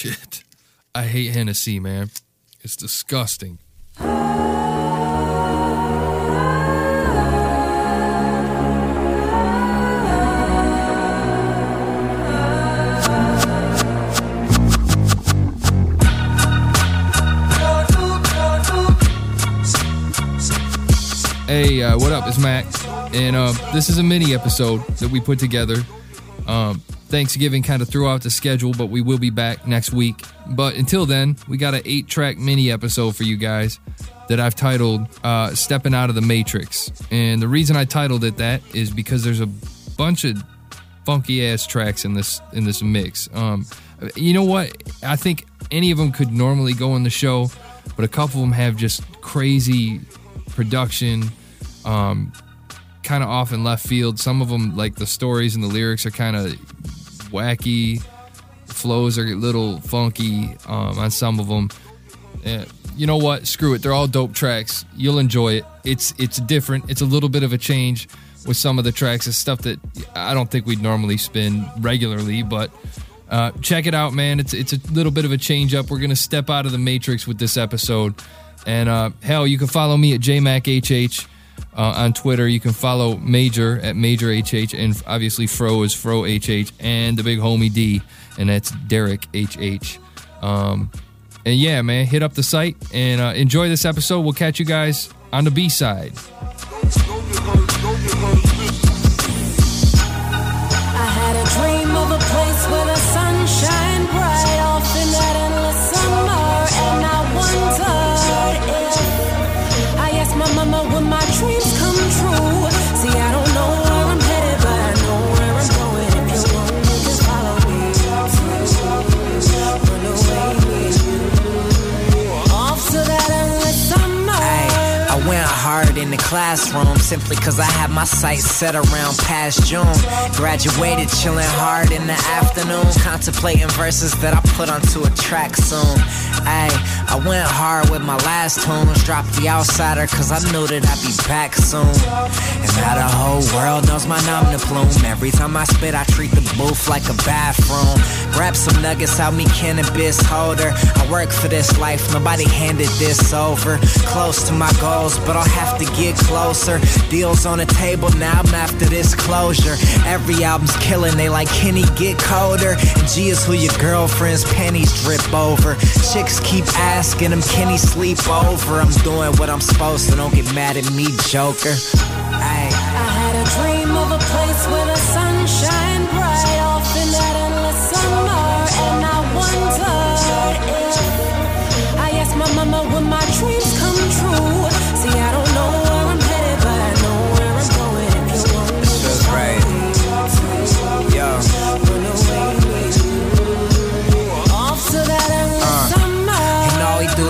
shit. I hate Hennessy, man. It's disgusting. Hey, uh, what up? It's Max, and uh, this is a mini episode that we put together. Um, Thanksgiving kind of threw out the schedule, but we will be back next week. But until then, we got an eight-track mini episode for you guys that I've titled uh, "Stepping Out of the Matrix." And the reason I titled it that is because there's a bunch of funky ass tracks in this in this mix. Um, you know what? I think any of them could normally go in the show, but a couple of them have just crazy production um, kind of off in left field. Some of them, like the stories and the lyrics, are kind of wacky. Flows are a little funky um, on some of them. You know what? Screw it. They're all dope tracks. You'll enjoy it. It's it's different. It's a little bit of a change with some of the tracks. It's stuff that I don't think we'd normally spin regularly, but. Uh, check it out, man. It's it's a little bit of a change up. We're gonna step out of the matrix with this episode, and uh, hell, you can follow me at jmachh uh, on Twitter. You can follow Major at Major HH, and obviously Fro is Fro HH, and the big homie D, and that's Derek HH. Um, and yeah, man, hit up the site and uh, enjoy this episode. We'll catch you guys on the B side. Classroom simply cause I had my sights set around past June. Graduated chilling hard in the afternoon, contemplating verses that I put onto a track soon. Ay, I went hard with my last tunes, dropped the outsider cause I knew that I'd be back soon. And now the whole world knows my nom de plume. Every time I spit, I treat the booth like a bathroom. Grab some nuggets out me cannabis holder. I work for this life, nobody handed this over. Close to my goals, but I'll have to get closer. Deals on the table now, I'm after this closure. Every album's killing, they like Kenny get colder. And G is who your girlfriend's panties drip over. Chicks keep asking him, can he sleep over? I'm doing what I'm supposed to, don't get mad at me, Joker. I had a dream of a place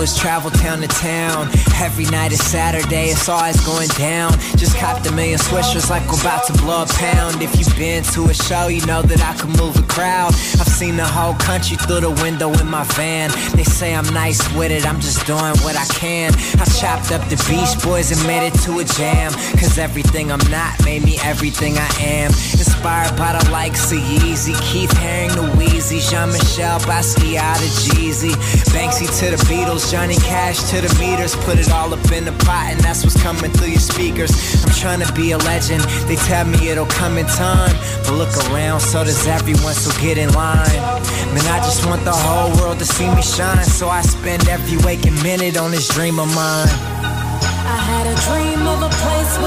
is travel town to town. Every night is Saturday, it's always going down. Just copped a million swishers like we're about to blow a pound. If you've been to a show, you know that I can move a crowd. I've seen the whole country through the window in my van. They say I'm nice with it, I'm just doing what I can. I chopped up the Beach Boys and made it to a jam. Cause everything I'm not made me everything I am. Inspired by the likes of Yeezy, Keith Haring, the Wheezy, Jean Michel, Basquiat, Jeezy, Banksy to the Beatles, Johnny Cash to the meters. Put it all up in the pot, and that's what's coming through your speakers. I'm trying to be a legend. They tell me it'll come in time, but look around, so does everyone. So get in line. Man, I just want the whole world to see me shine, so I spend every waking minute on this dream of mine. I had a dream of a place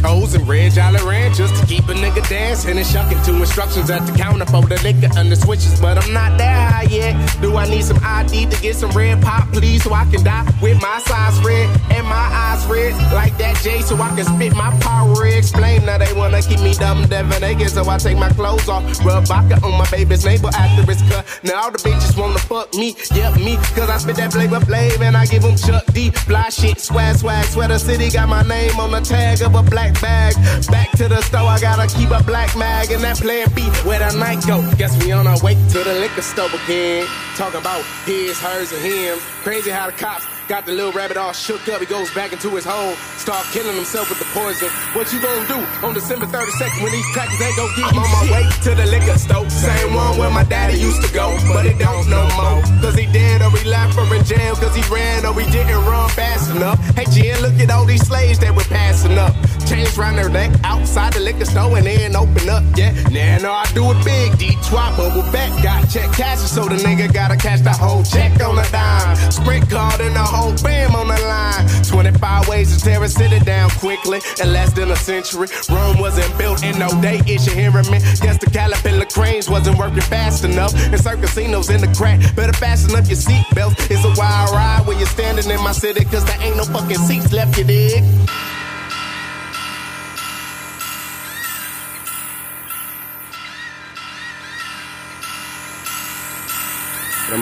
Cheetos and red Jolly Ranchers to keep a nigga dancing and shucking to instructions at the counter for the liquor and the switches. But I'm not that high yet. Do I need some ID to get some red pop, please, so I can die with my size red and my eyes red like that J, so I can spit my power. Explain now they wanna keep me dumb, Devin naked, so I take my clothes off. Rub vodka on my baby's neighbor after it's cut. Now all the bitches wanna fuck me, yep, me, cause I spit that flavor flame and I give them Chuck D. Fly shit, swag, swag, sweater city, got my name on the tag of a black bag. Back to the store, I gotta keep a black mag and that plan B. Where the night go? Guess we on our way to the liquor store again. Talk about his, hers, and him. Crazy how the cops Got the little rabbit all shook up. He goes back into his hole, start killing himself with the poison. What you gonna do on December 32nd when these crackers ain't gonna get I'm on my way to the liquor store. Same one where my daddy used to go, but it don't no more. Cause he dead or he left or in jail. Cause he ran or he didn't run fast enough. Hey, Jen, look at all these slaves that we're passing up. Chains round their neck outside the liquor store and then open up. Now nah, no, I do it big. D-twop, bubble back. Got check cash, so the nigga gotta cash the whole check on a dime. Sprint card in the whole fam on the line. 25 ways to tear a city down quickly in less than a century. Rome wasn't built in no day, is you hearing me? Guess the caterpillar cranes wasn't working fast enough. And certain casinos in the crack, better fasten up your seatbelts. It's a wild ride when you're standing in my city, cause there ain't no fucking seats left, you dig? We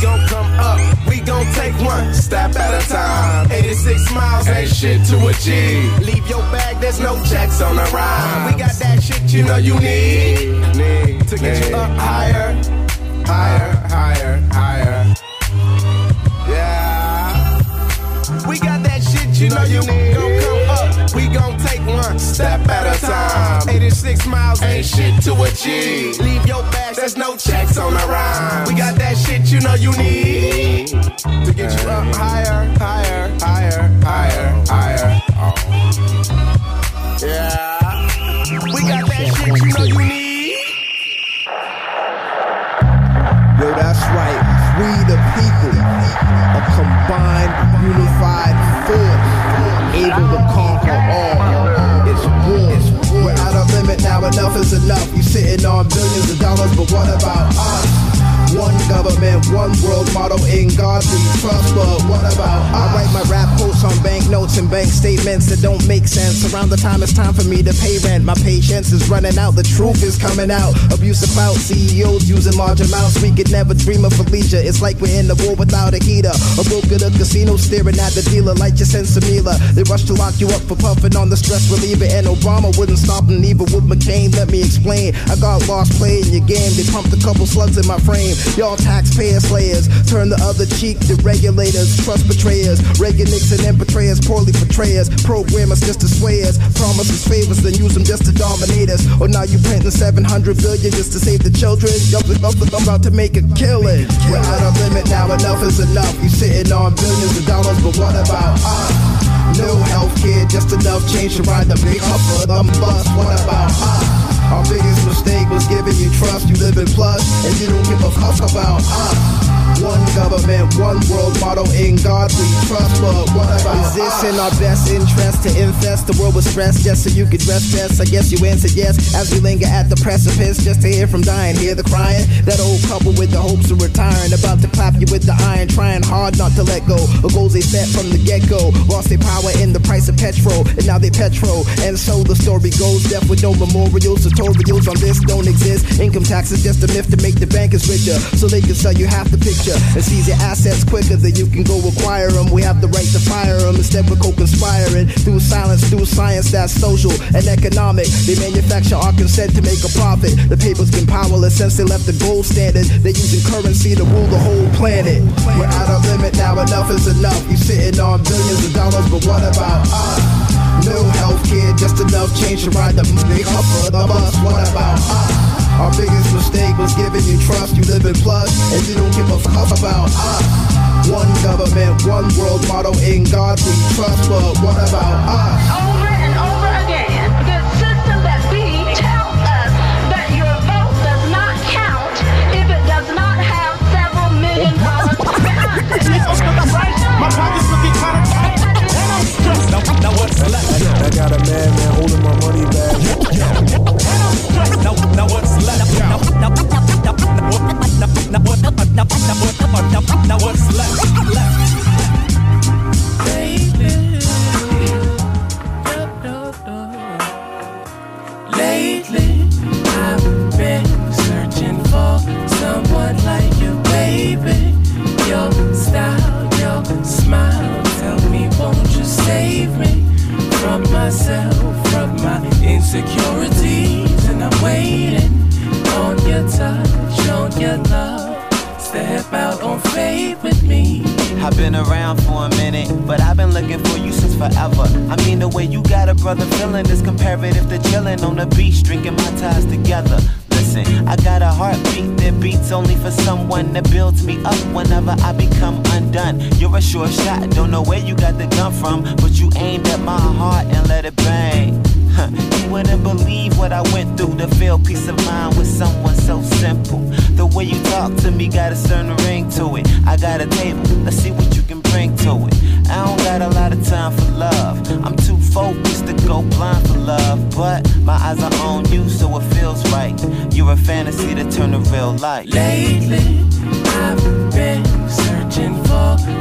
gon' come up, we gon' take one step at a time. 86 miles ain't shit to a G. Leave your bag, there's no checks on the ride. We got that shit you know you need, need to get you up higher, higher, higher, higher. Yeah, we got that shit you know you need. Gon' come up, we gon' take one step at a time. 86 miles ain't shit to a G. Leave your bag, there's no checks on the ride. We got that shit you know you need to get you up higher, higher, higher, higher, higher. Oh. Yeah, we got that shit you know you need. Yo, that's right. We the people, a combined, unified force, able to conquer all. Sitting on billions of dollars, but what about us? One government, one world motto in God we trust. But what about? I write my rap posts on banknotes and bank statements that don't make sense. Around the time it's time for me to pay rent, my patience is running out. The truth is coming out. Abuse clout, CEOs using large amounts. We could never dream of Felicia. It's like we're in the war without a heater. A broke at a casino staring at the dealer like your Sensimila. They rush to lock you up for puffing on the stress reliever. And Obama wouldn't stop them, neither would McCain. Let me explain. I got lost playing your game. They pumped a couple slugs in my frame. Y'all taxpayer slayers, turn the other cheek to regulators, trust betrayers, Reaganics and infiltrators, poorly portrayers, programmers just to sway us, promises favors, then use them just to dominate us. Or now you printing 700 billion just to save the children. Y'all about to make a killing. We're out of limit now, enough is enough. You sitting on billions of dollars, but what about us? No healthcare, just enough change to ride the big up for the bus. What about us? Our biggest mistake was giving you trust. You live in plus, and you don't give a fuck about us. One government, one world motto in God we trust. But what about Is this in our best interest to infest the world with stress just so you could rest best? I guess you answered yes as we linger at the precipice just to hear from dying. Hear the crying? That old couple with the hopes of retiring, about to clap you with the iron, trying hard not to let go. The goals they set from the get go lost their power in the price of petrol, and now they petrol. And so the story goes death with no memorials, tutorials on this don't exist. Income tax is just a myth to make the bankers richer so they can sell you half the picture future seize your assets quicker than you can go acquire them. We have the right to fire them instead of co-conspiring through silence, through science that's social and economic. They manufacture our consent to make a profit. The papers been powerless since they left the gold standard. They're using currency to rule the whole planet. We're out of limit now. Enough is enough. You sitting on billions of dollars, but what about us? No healthcare, just enough change to ride the big up for the bus. What about us? Our biggest mistake was giving you trust. You live in plus, and you don't give a fuck about us. One government, one world motto. In God we trust, but what about us? Over and over again, the system that us that your vote does not count if it does not have several million My pockets kind of tight. Now what's left? I got a madman holding my money back. Undone. You're a sure shot, don't know where you got the gun from, but you aimed at my heart and let it bang. Huh, you wouldn't believe what I went through to feel peace of mind with someone so simple. The way you talk to me got a certain ring to it. I got a table, let's see what you can bring to it. I don't got a lot of time for love. I'm too focused to go blind for love, but my eyes are on you, so it feels right. You're a fantasy to turn to real life. Lately, I've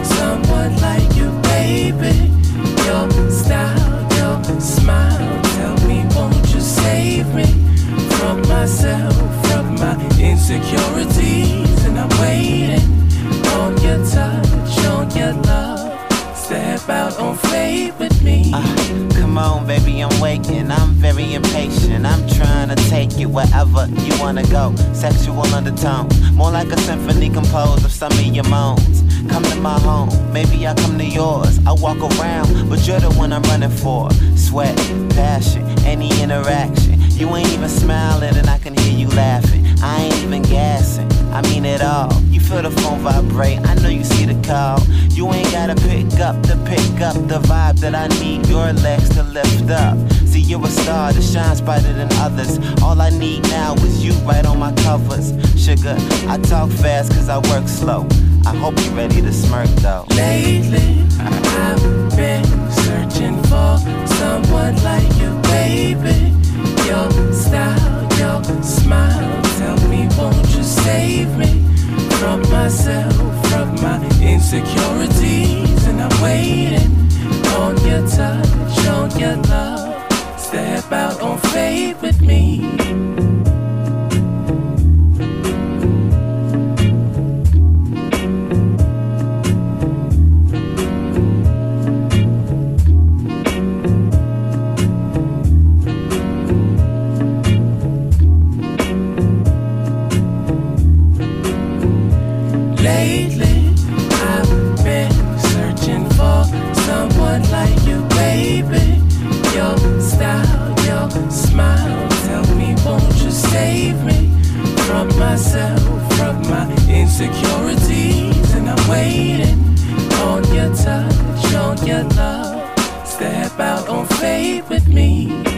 someone like you, baby. Your style, your smile, tell me, won't you save me from myself, from my insecurities? And I'm waiting on your touch, on your love. Step out on faith with me. Uh, come on, baby, I'm waiting. I'm very impatient. I'm trying to take it wherever you wanna go. Sexual undertone, more like a symphony composed of some of your moans. Come to my home, maybe I come to yours. I walk around, but you're the one I'm running for. Sweat, passion, any interaction. You ain't even smiling, and I can hear you laughing. I ain't even gassing. I mean it all. You feel the phone vibrate. I know you see the call. You ain't gotta pick up to pick up the vibe that I need your legs to lift up. See, you're a star that shines brighter than others. All I need now is you right on my covers. Sugar, I talk fast cause I work slow. I hope you're ready to smirk though. Lately, I've been searching for someone like you, baby. Your style, your smile, won't you save me from myself, from my insecurities? Love. Step out on faith with me.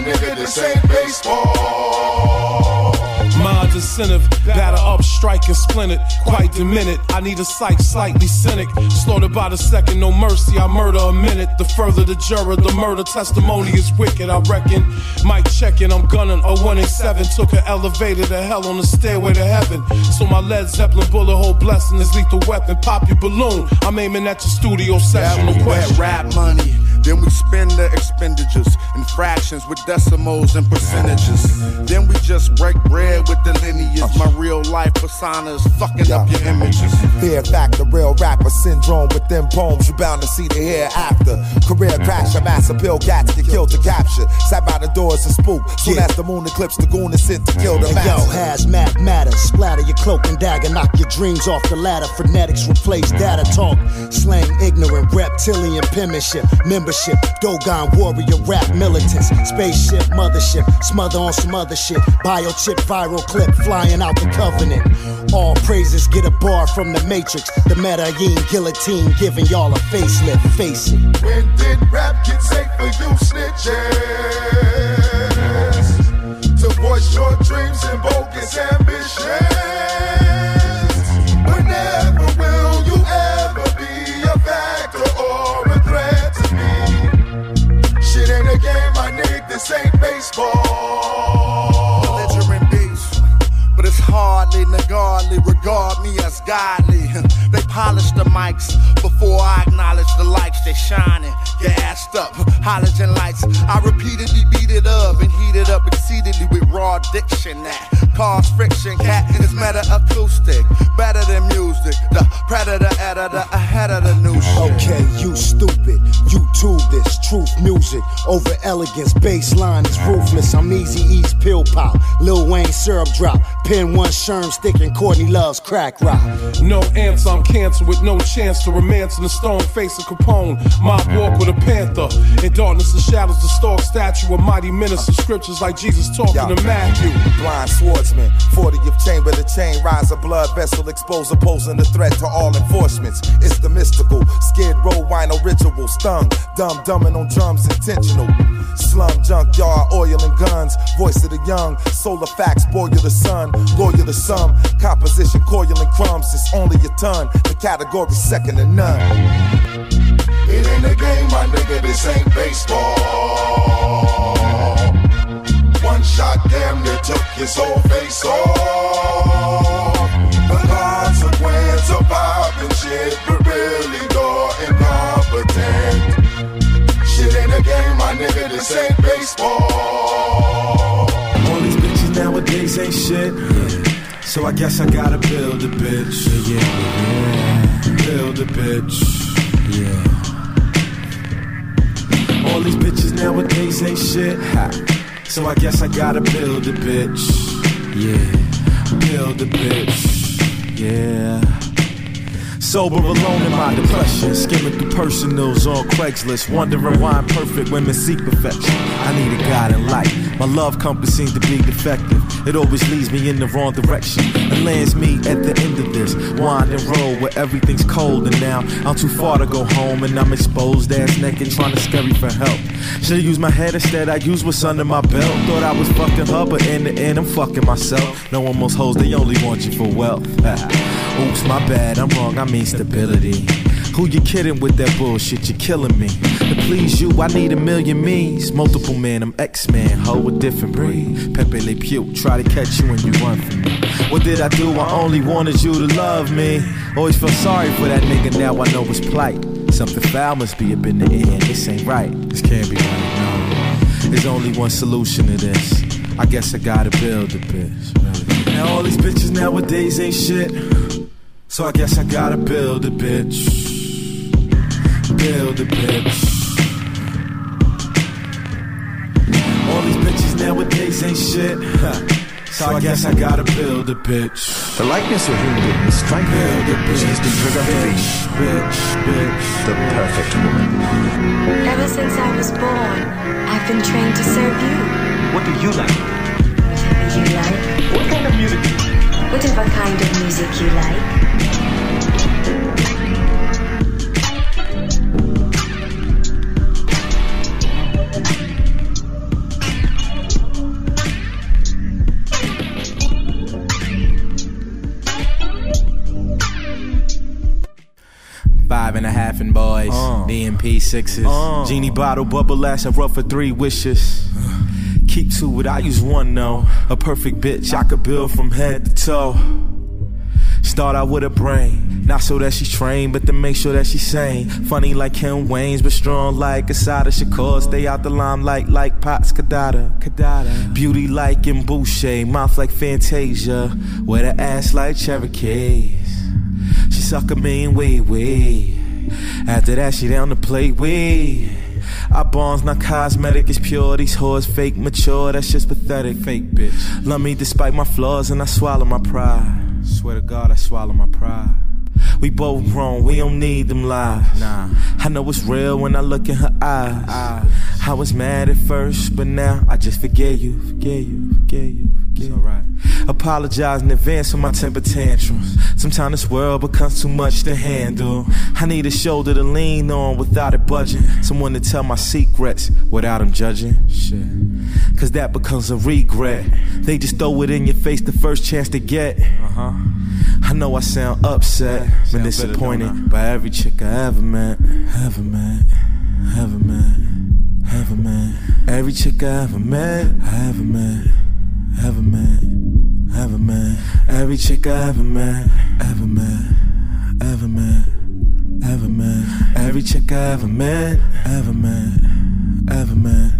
My nigga, this ain't baseball. Minds incentive, batter up, strike and splintered. Quite diminished. I need a sight, slightly cynic. Slaughtered by the second, no mercy. I murder a minute. The further the juror, the murder testimony is wicked. I reckon. Mic checking, I'm gunning. A 187 took an elevator to hell on the stairway to heaven. So my Led Zeppelin bullet hole blessing is lethal weapon. Pop your balloon. I'm aiming at your studio session. Yeah, No question. bet rap money. Then we spend the expenditures and fractions with decimals and percentages. Then we just break bread with the lineage. My real life persona is fucking up your images. Fear factor, real rapper syndrome with them poems. You bound to see the hereafter. Career crash, a mass appeal, cats get killed to capture. Sat by the doors and spook. Soon as the moon eclipse, the goon is sent to kill the Hey, yo, master. hazmat matters. Splatter your cloak and dagger, knock your dreams off the ladder. Phonetics replace data talk. Slang ignorant, reptilian penmanship, membership. Dogon warrior, rap militants. Spaceship, mothership, smother on some other shit. Biochip, viral clip, flying out the covenant. All praises get a bar from the matrix. The Medellin guillotine giving y'all a facelift. Face it. When did rap get safe for you snitches? To voice your dreams and bogus ambitions. Ain't hardly ungodly, regard me as godly. They polish the mics before I acknowledge the lights. They shining, gassed up, halogen lights. I repeatedly beat it up and heat it up exceedingly with raw diction. That cause friction, cat is meta acoustic, better than music. The predator editor ahead of the new shit. Okay, you stupid. You tube this. Truth music over elegance. Baseline is ruthless. I'm easy ease pill pop. Lil Wayne syrup drop. Pin one sherm stick and Courtney loves crack rock. No answer, I'm cancer with no chance to romance in the stone face of Capone. Mob walk with a panther. In darkness and shadows, the stalk statue of mighty minister. Scriptures like Jesus talking Yo. to Matthew. Blind swordsman, 40th chamber, the chain rise a blood vessel, expose opposing the threat to all enforcements. It's the mystical, skid row, wino ritual, stung, dumb, dumbing on drums, intentional. Slum, junkyard, oil and guns, voice of the young, solar facts, boil the sun, loyal to some, composition, coil and crumbs, it's only a ton, the category second to none. It ain't a game, my nigga, this ain't baseball. One shot damn near took his whole face off. The consequence of popping shit, Shit game, my nigga, this ain't baseball. All these bitches nowadays ain't shit. So I guess I gotta build a bitch. Yeah, Build a bitch. Yeah. All these bitches nowadays ain't shit. Ha. So I guess I gotta build a bitch. Yeah. Build a bitch. Yeah. Sober alone in my depression, skimming through personals on Craigslist, wondering why I'm perfect. Women seek perfection. I need a guide and light. My love compass seems to be defective. It always leads me in the wrong direction and lands me at the end of this winding road where everything's cold. And now I'm too far to go home, and I'm exposed ass naked, trying to scurry for help. Should've used my head instead. I used what's under my belt. Thought I was fucking her, but in the end, I'm fucking myself. No one most hoes, they only want you for wealth. Ah. Oops, my bad, I'm wrong, I mean stability. Who you kidding with that bullshit? You're killing me. To please you, I need a million me's. Multiple men, I'm X-Man, hoe a different breed. Pepe Le Pew, try to catch you when you run from me. What did I do? I only wanted you to love me. Always felt sorry for that nigga, now I know his plight. Something foul must be up in the air, this ain't right. This can't be right, no. There's only one solution to this. I guess I gotta build a bitch. Now all these bitches nowadays ain't shit. So I guess I gotta build a bitch. Build a bitch. All these bitches nowadays ain't shit. huh. So I guess I gotta build a bitch. The likeness of whom didn't strike her. She's the trigger to be bitch, bitch. the perfect woman. Ever since I was born, I've been trained to serve you. What do you like? Whatever you like. What kind of music? Whatever kind of music you like. Uh. and a half and boys, DMP sixes, uh. genie bottle, bubble ass, I rough for three wishes. Keep two, but I use one though. A perfect bitch I could build from head to toe. Start out with a brain, not so that she's trained, but to make sure that she's sane. Funny like Ken Wayne's, but strong like Assata Shakur. Stay out the limelight like Pots Kadada. Kadada. Beauty like in Boucher, mouth like Fantasia, with her ass like Cherokees. She suck a mean way, way. After that, she down to play way. Our bonds not cosmetic, it's pure. These whores fake, mature, that's just pathetic. Fake bitch. Love me despite my flaws, and I swallow my pride. Swear to God, I swallow my pride. We both grown, we don't need them lies. Nah. I know it's real when I look in her eyes. I was mad at first, but now I just forget you, forget you, forget you, forget you. Alright. Apologize in advance for my temper tantrums. Sometimes this world becomes too much to handle. I need a shoulder to lean on without it budging. Someone to tell my secrets without them judging. Shit. Cause that becomes a regret. They just throw it in your face the first chance to get. Uh-huh. I know I sound upset, but disappointed by every chick I ever met, ever met, ever met, ever met. Every chick I ever met, I ever met, ever met, ever met. Every chick I ever met, ever met, ever met, ever met. Every chick I ever met, ever met, ever met,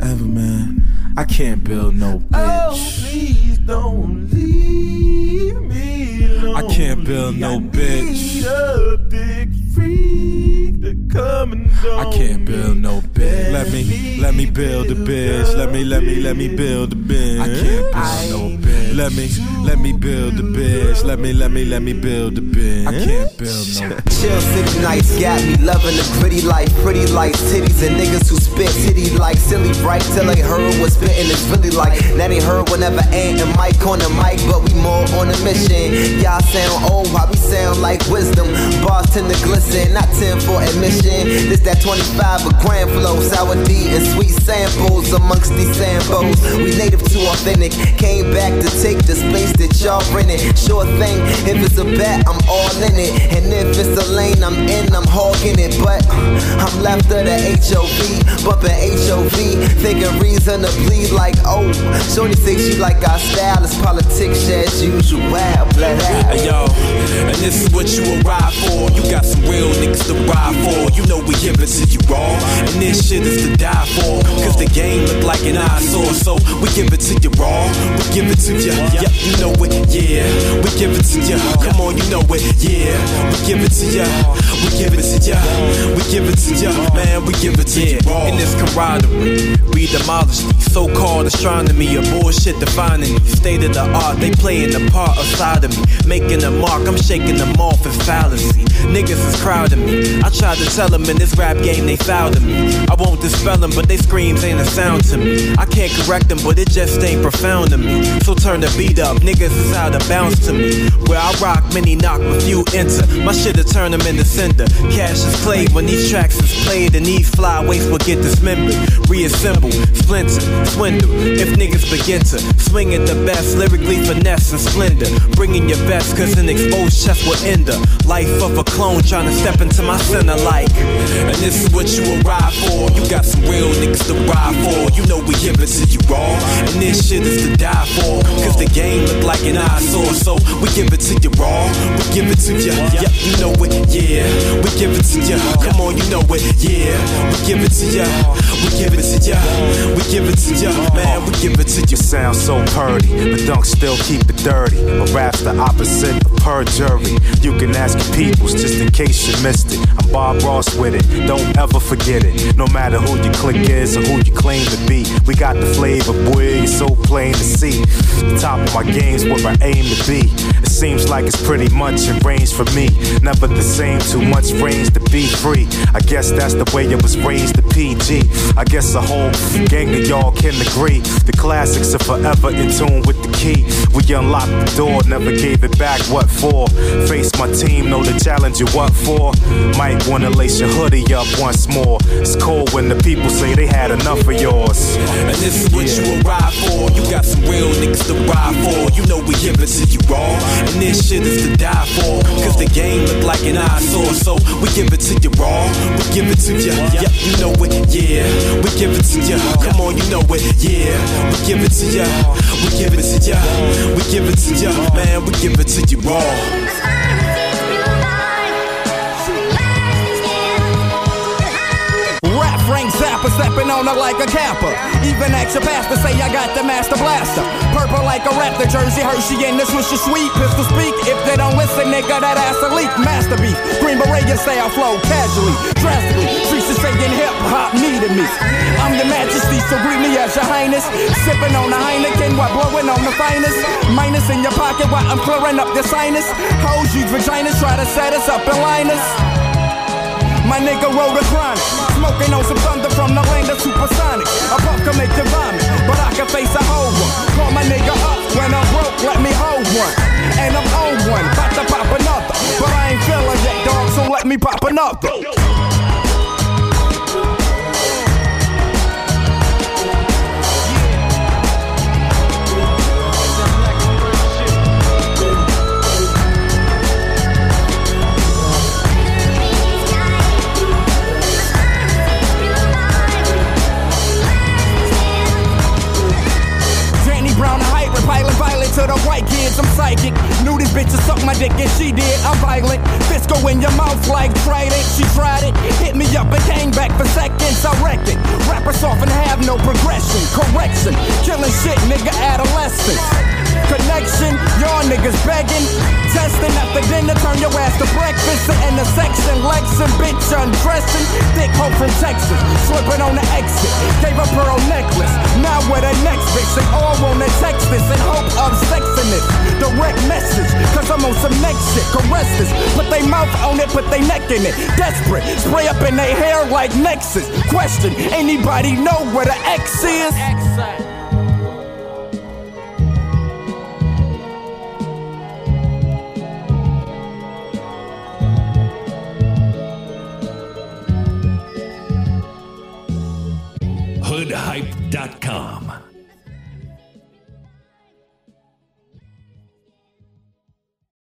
ever met. I can't build no bitch. Oh, please don't leave me alone. I can't build no bitch. Need a big freak to come and I can't build no bitch. Let me, let me build a bitch. Let me, let me, let me build a bitch. I can't build no bitch. Let me, let me build a bitch. Let me, let me, let me build a bitch. I can't build no Chill city nights got me loving the pretty life, pretty lights, titties and niggas who spit titty like silly bright till they heard what spitting is really like. Now they heard whenever Ant and Mike on the mic, but we more on a mission. Y'all sound old, why we sound like wisdom? Bars tend to glisten, not 10 for admission. This that 25 a grand flow, sour D and sweet samples amongst these samples. We native to authentic, came back to take the space that y'all rented. Sure thing, if it's a bet, I'm all in it. And if it's a lane I'm in, I'm hogging it. But I'm left of the HOV, bumping HOV, thinking reason to bleed like oh. Shorty say she like our style, it's politics as usual. Blah, blah. Hey yo, and this is what you arrive for. You got some real niggas to ride for. You know we give it to you raw. And this shit is to die for. Cause the game look like an eyesore. So we give it to you raw. We give it to you. Yeah, you know it. Yeah, we give it to you. Come on, you know it. Yeah, we give it to you. We give it to you. We give it to you. Man, we give it to you raw. In this camaraderie, we demolish the so-called astronomy of bullshit defining. State of the art, they playing the part of side of me. Making a mark, I'm shaking them off in fallacy. Niggas is crowding me. I tried to tell them in this rap game they fouled me. I won't dispel them, but they screams ain't a sound to me. I can't correct them, but it just ain't profound to me. So turn the beat up, niggas is out of bounds to me. Where I rock, many knock, but few enter. My shit'll turn them into cinder. Cash is played when these tracks is played, and these flyaways will get dismembered. Reassemble, splinter, swindle. If niggas begin to swing at the best, lyrically finesse and splendor. Bringing your best, cause an exposed chest will end the life of a clone trying to step into my center like. And this is what you ride for. You got some real niggas to ride for. You know we give it to you raw. And this shit is to die for. Cause the game look like an eyesore. So we give it to you raw. We give it to you. Yeah, you know it. Yeah, we give it to you. Come on, you know it. Yeah, we give it to you. We give it to you. We give it to you. Man, we give it to you. Sound so purdy, but don't still keep it dirty. But rap's the opposite of perjury. You can ask your peoples just in case you missed it. I'm Bob Ross with it, don't ever forget it. No matter who your clique is or who you claim to be, we got the flavor, boy, it's so plain to see. The top of my game's where I aim to be. It seems like it's pretty much in range for me. Never the same, too much range to be free. I guess that's the way I was raised to PG. I guess a whole gang of y'all can agree. The classics are forever in tune with the key. We unlocked the door, never gave it back. What for? Face my team, know the challenge you what for. Might wanna lace your hoodie up once more. It's cold when the people say they had enough of yours. And this is what you will ride for. You got some real niggas to ride for. You know we give it to you raw. And this shit is to die for. Cause the game look like an eyesore. So we give it to you raw. We give it to you. Yeah, you know it. Yeah, we give it to you. Come on, you know it. Yeah, we give it to you. We give it to you. We give it to ya. Man, we give it to you raw. Zappa stepping on her like a camper. Even ask your pastor say I got the master blaster. Purple like a raptor jersey, Hershey and this was your sweet pistol speak. If they don't listen, nigga, that ass a leak. Master beef, Green Beret say i flow casually, drastically. Streets is saying hip hop needed me. I'm your majesty, so greet me as your highness. Sipping on the Heineken while blowing on the finest. Minus in your pocket while I'm clearing up your sinus. Hoes use vaginas, try to set us up in liners. My nigga wrote a chronic. Smoking on some thunder from the land of supersonic. A puff can make you vomit, but I can face a whole one. Call my nigga up when I'm broke, let me hold one. And I'm on one, about to pop another. But I ain't feeling that dog, so let me pop another. I'm psychic. Knew these bitches suck my dick and she did. I'm violent. Fist go in your mouth like trident. She tried it, hit me up and came back for seconds. I wrecked it. Rappers often have no progression, correction. Killing shit, nigga, adolescence. Connection, y'all niggas begging. Testing after dinner, turn your ass to breakfast. The section, Lexin, bitch undressing. Thick hope from Texas, slipping on the exit. Gave a pearl necklace. Now with the next bitch, they all wanna text this in hope of sexing it. Direct message, cause I'm on some next shit. Caress this, put they mouth on it, put they neck in it. Desperate, spray up in their hair like Nexus. Question, anybody know where the X is? hoodhype.com.